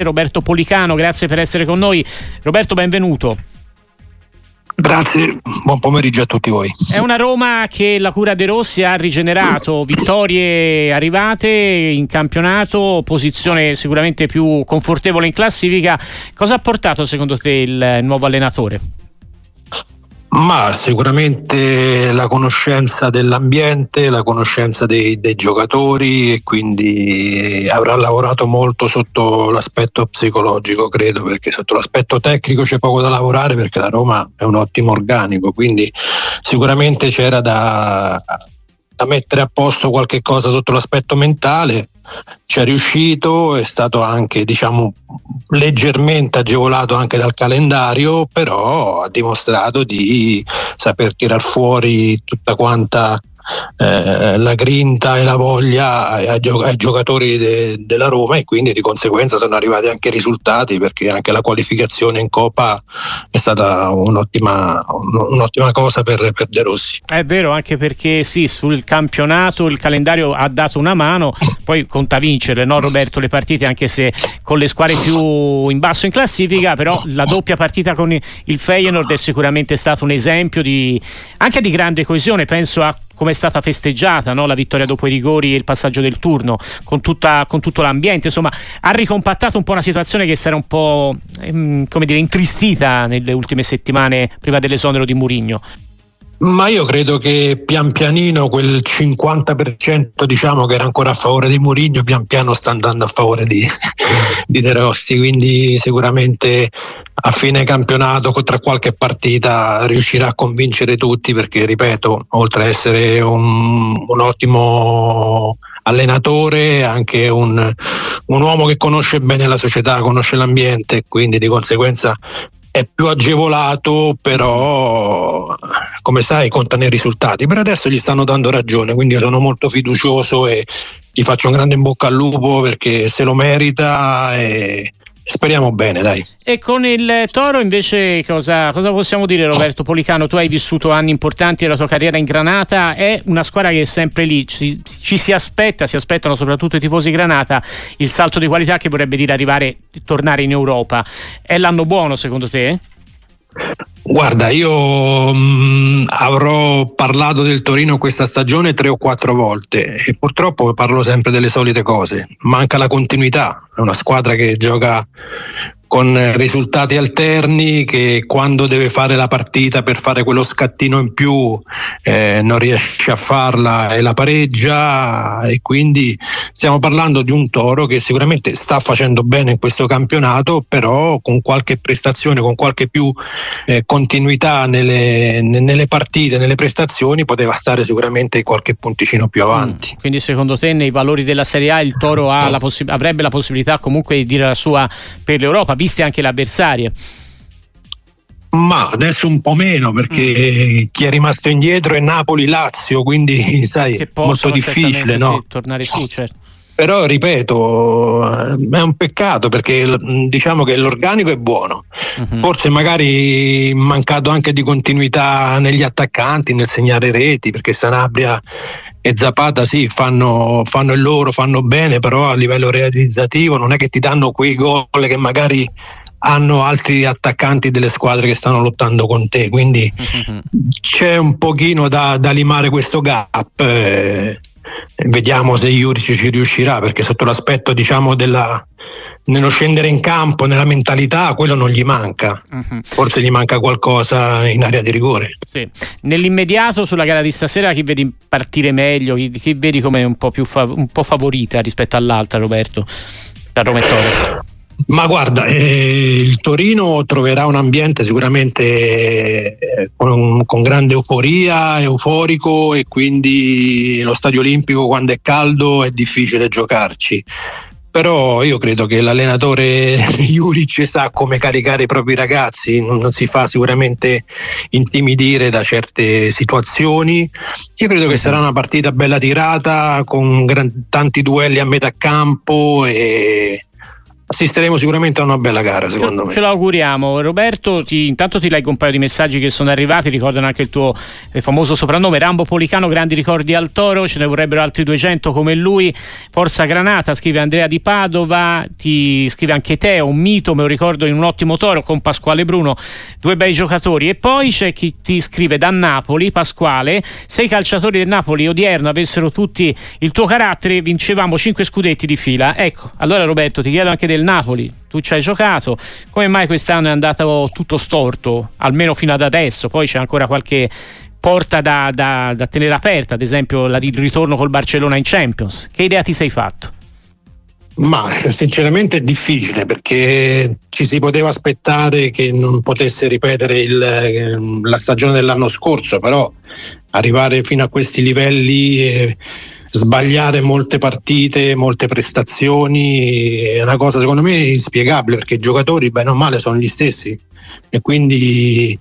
Roberto Policano, grazie per essere con noi. Roberto, benvenuto. Grazie, buon pomeriggio a tutti voi. È una Roma che la cura De Rossi ha rigenerato, vittorie arrivate in campionato, posizione sicuramente più confortevole in classifica. Cosa ha portato secondo te il nuovo allenatore? Ma sicuramente la conoscenza dell'ambiente, la conoscenza dei, dei, giocatori e quindi avrà lavorato molto sotto l'aspetto psicologico, credo, perché sotto l'aspetto tecnico c'è poco da lavorare perché la Roma è un ottimo organico, quindi sicuramente c'era da, da mettere a posto qualche cosa sotto l'aspetto mentale ci è riuscito, è stato anche diciamo, leggermente agevolato anche dal calendario, però ha dimostrato di saper tirar fuori tutta quanta eh, la grinta e la voglia ai, ai giocatori de, della Roma e quindi di conseguenza sono arrivati anche i risultati perché anche la qualificazione in Coppa è stata un'ottima, un'ottima cosa per, per De Rossi. È vero anche perché sì, sul campionato il calendario ha dato una mano, poi conta vincere, no Roberto, le partite anche se con le squadre più in basso in classifica, però la doppia partita con il Feyenoord è sicuramente stato un esempio di, anche di grande coesione, penso a come è stata festeggiata no? la vittoria dopo i rigori e il passaggio del turno, con, tutta, con, tutto l'ambiente, insomma ha ricompattato un po' una situazione che si era un po' ehm, come dire, intristita nelle ultime settimane prima dell'esonero di Murigno. Ma io credo che pian pianino quel 50% diciamo che era ancora a favore di Mourinho, pian piano sta andando a favore di, di De Rossi, quindi sicuramente a fine campionato tra qualche partita riuscirà a convincere tutti perché ripeto, oltre ad essere un, un ottimo allenatore, anche un, un uomo che conosce bene la società, conosce l'ambiente, quindi di conseguenza è più agevolato, però come sai conta nei risultati. Per adesso gli stanno dando ragione, quindi sono molto fiducioso e gli faccio un grande in bocca al lupo perché se lo merita e Speriamo bene, dai. E con il Toro invece cosa, cosa, possiamo dire Roberto Policano? Tu hai vissuto anni importanti della tua carriera in Granata, è una squadra che è sempre lì, ci, ci si aspetta, si aspettano soprattutto i tifosi Granata, il salto di qualità che vorrebbe dire arrivare, tornare in Europa. È l'anno buono secondo te? Guarda, io mh, mm, avrò parlato del Torino questa stagione tre o quattro volte e purtroppo parlo sempre delle solite cose. Manca la continuità, è una squadra che gioca con risultati alterni che quando deve fare la partita per fare quello scattino in più eh, non riesce a farla e la pareggia. E quindi stiamo parlando di un Toro che sicuramente sta facendo bene in questo campionato però con qualche prestazione, con qualche più eh, continuità nelle, nelle, partite, nelle prestazioni poteva stare sicuramente qualche punticino più avanti. Mm, quindi secondo te nei valori della Serie A il Toro la possi- avrebbe la possibilità comunque di dire la sua per l'Europa viste anche le avversarie. Ma adesso un po' meno perché mm. chi è rimasto indietro è Napoli-Lazio, quindi sai, è molto difficile no? sì, tornare su, certo. Però ripeto, è un peccato perché diciamo che l'organico è buono, uh-huh. forse magari mancato anche di continuità negli attaccanti, nel segnare reti, perché Sanabria e Zapata sì, fanno, fanno, il loro, fanno bene, però a livello realizzativo non è che ti danno quei gol che magari hanno altri attaccanti delle squadre che stanno lottando con te, quindi c'è un pochino da, da limare questo gap. Eh, vediamo se Juric ci riuscirà, perché sotto l'aspetto diciamo della, nello scendere in campo, nella mentalità, quello non gli manca. Uh-huh. Forse gli manca qualcosa in area di rigore. Sì. Nell'immediato, sulla gara di stasera, chi vedi partire meglio? Chi, chi vedi come un po' più fav- un po' favorita rispetto all'altra, Roberto? Da Romettore. Ma guarda, eh, il Torino troverà un ambiente sicuramente eh, con, con, grande euforia, euforico e quindi lo stadio olimpico quando è caldo è difficile giocarci però io credo che l'allenatore Juric sa come caricare i propri ragazzi, non, si fa sicuramente intimidire da certe situazioni. Io credo che sarà una partita bella tirata con gran, tanti duelli a metà campo e assisteremo sicuramente a una bella gara secondo me. ce lo auguriamo Roberto ti, intanto ti leggo un paio di messaggi che sono arrivati ricordano anche il tuo eh, famoso soprannome Rambo Policano grandi ricordi al Toro ce ne vorrebbero altri 200 come lui. Forza Granata scrive Andrea di Padova ti scrive anche te un mito me lo ricordo in un ottimo Toro con Pasquale Bruno due bei giocatori. E poi c'è chi ti scrive da Napoli Pasquale se i calciatori del Napoli odierno avessero tutti il tuo carattere vincevamo 5 scudetti di fila. Ecco allora Roberto ti chiedo anche del del Napoli, tu ci hai giocato, come mai quest'anno è andato tutto storto, almeno fino ad adesso, poi c'è ancora qualche porta da, da, da tenere aperta, ad esempio il ritorno col Barcellona in Champions, che idea ti sei fatto? Ma sinceramente è difficile perché ci si poteva aspettare che non potesse ripetere il, ehm, la stagione dell'anno scorso, però arrivare fino a questi livelli eh, sbagliare molte partite, molte prestazioni, è una cosa secondo me inspiegabile perché i giocatori bene o male sono gli stessi e quindi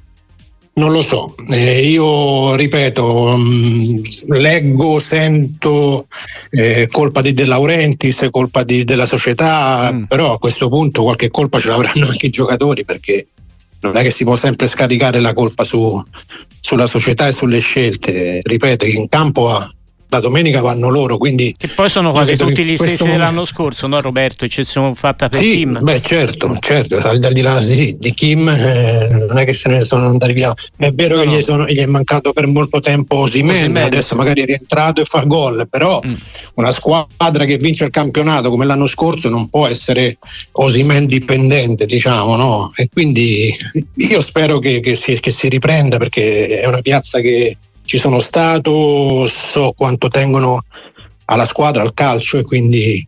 non lo so, eh, io ripeto, mh, mm, leggo, sento eh, colpa di De Laurentiis, colpa di, della società, mm. però a questo punto qualche colpa ce l'avranno anche i giocatori perché non è che si può sempre scaricare la colpa su, sulla società e sulle scelte. Ripeto, in campo ha, la domenica vanno loro. Quindi che poi sono quasi tutti gli stessi momento... dell'anno scorso, no Roberto? Eccezione fatta per sì, Kim. Beh, certo, certo, al di là sì, di Kim eh, non è che se ne sono andati via. È vero no, che Gli, sono, gli, è mancato per molto tempo Osimen, adesso magari è rientrato e fa gol, però mm. una squadra che vince il campionato come l'anno scorso non può essere Osimen dipendente, diciamo, no? E quindi io spero che, che, si, che si riprenda perché è una piazza che ci sono stato, so quanto tengono alla squadra, al calcio e quindi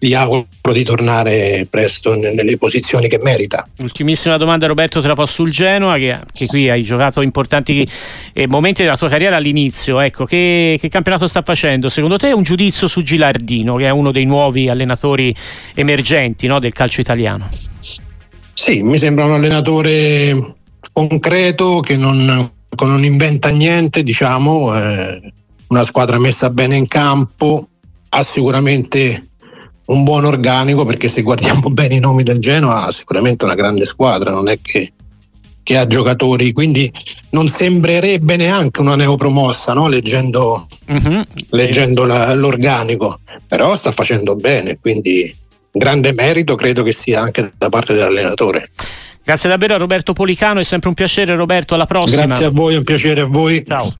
gli auguro di tornare presto nelle posizioni che merita. Ultimissima domanda Roberto, te la posso sul Genoa che, che qui hai giocato importanti eh, momenti della tua carriera all'inizio, ecco, che, che, campionato sta facendo? Secondo te un giudizio su Gilardino che è uno dei nuovi allenatori emergenti no, del calcio italiano? Sì, mi sembra un allenatore concreto che non non inventa niente, diciamo, eh, una squadra messa bene in campo, ha sicuramente un buon organico perché se guardiamo bene i nomi del Genoa ha sicuramente una grande squadra, non è che, che ha giocatori, quindi non sembrerebbe neanche una neopromossa no? leggendo, uh-huh. leggendo la, l'organico, però sta facendo bene, quindi grande merito credo che sia anche da parte dell'allenatore. Grazie davvero a Roberto Policano, è sempre un piacere Roberto, alla prossima. Grazie a voi, un piacere a voi. Ciao.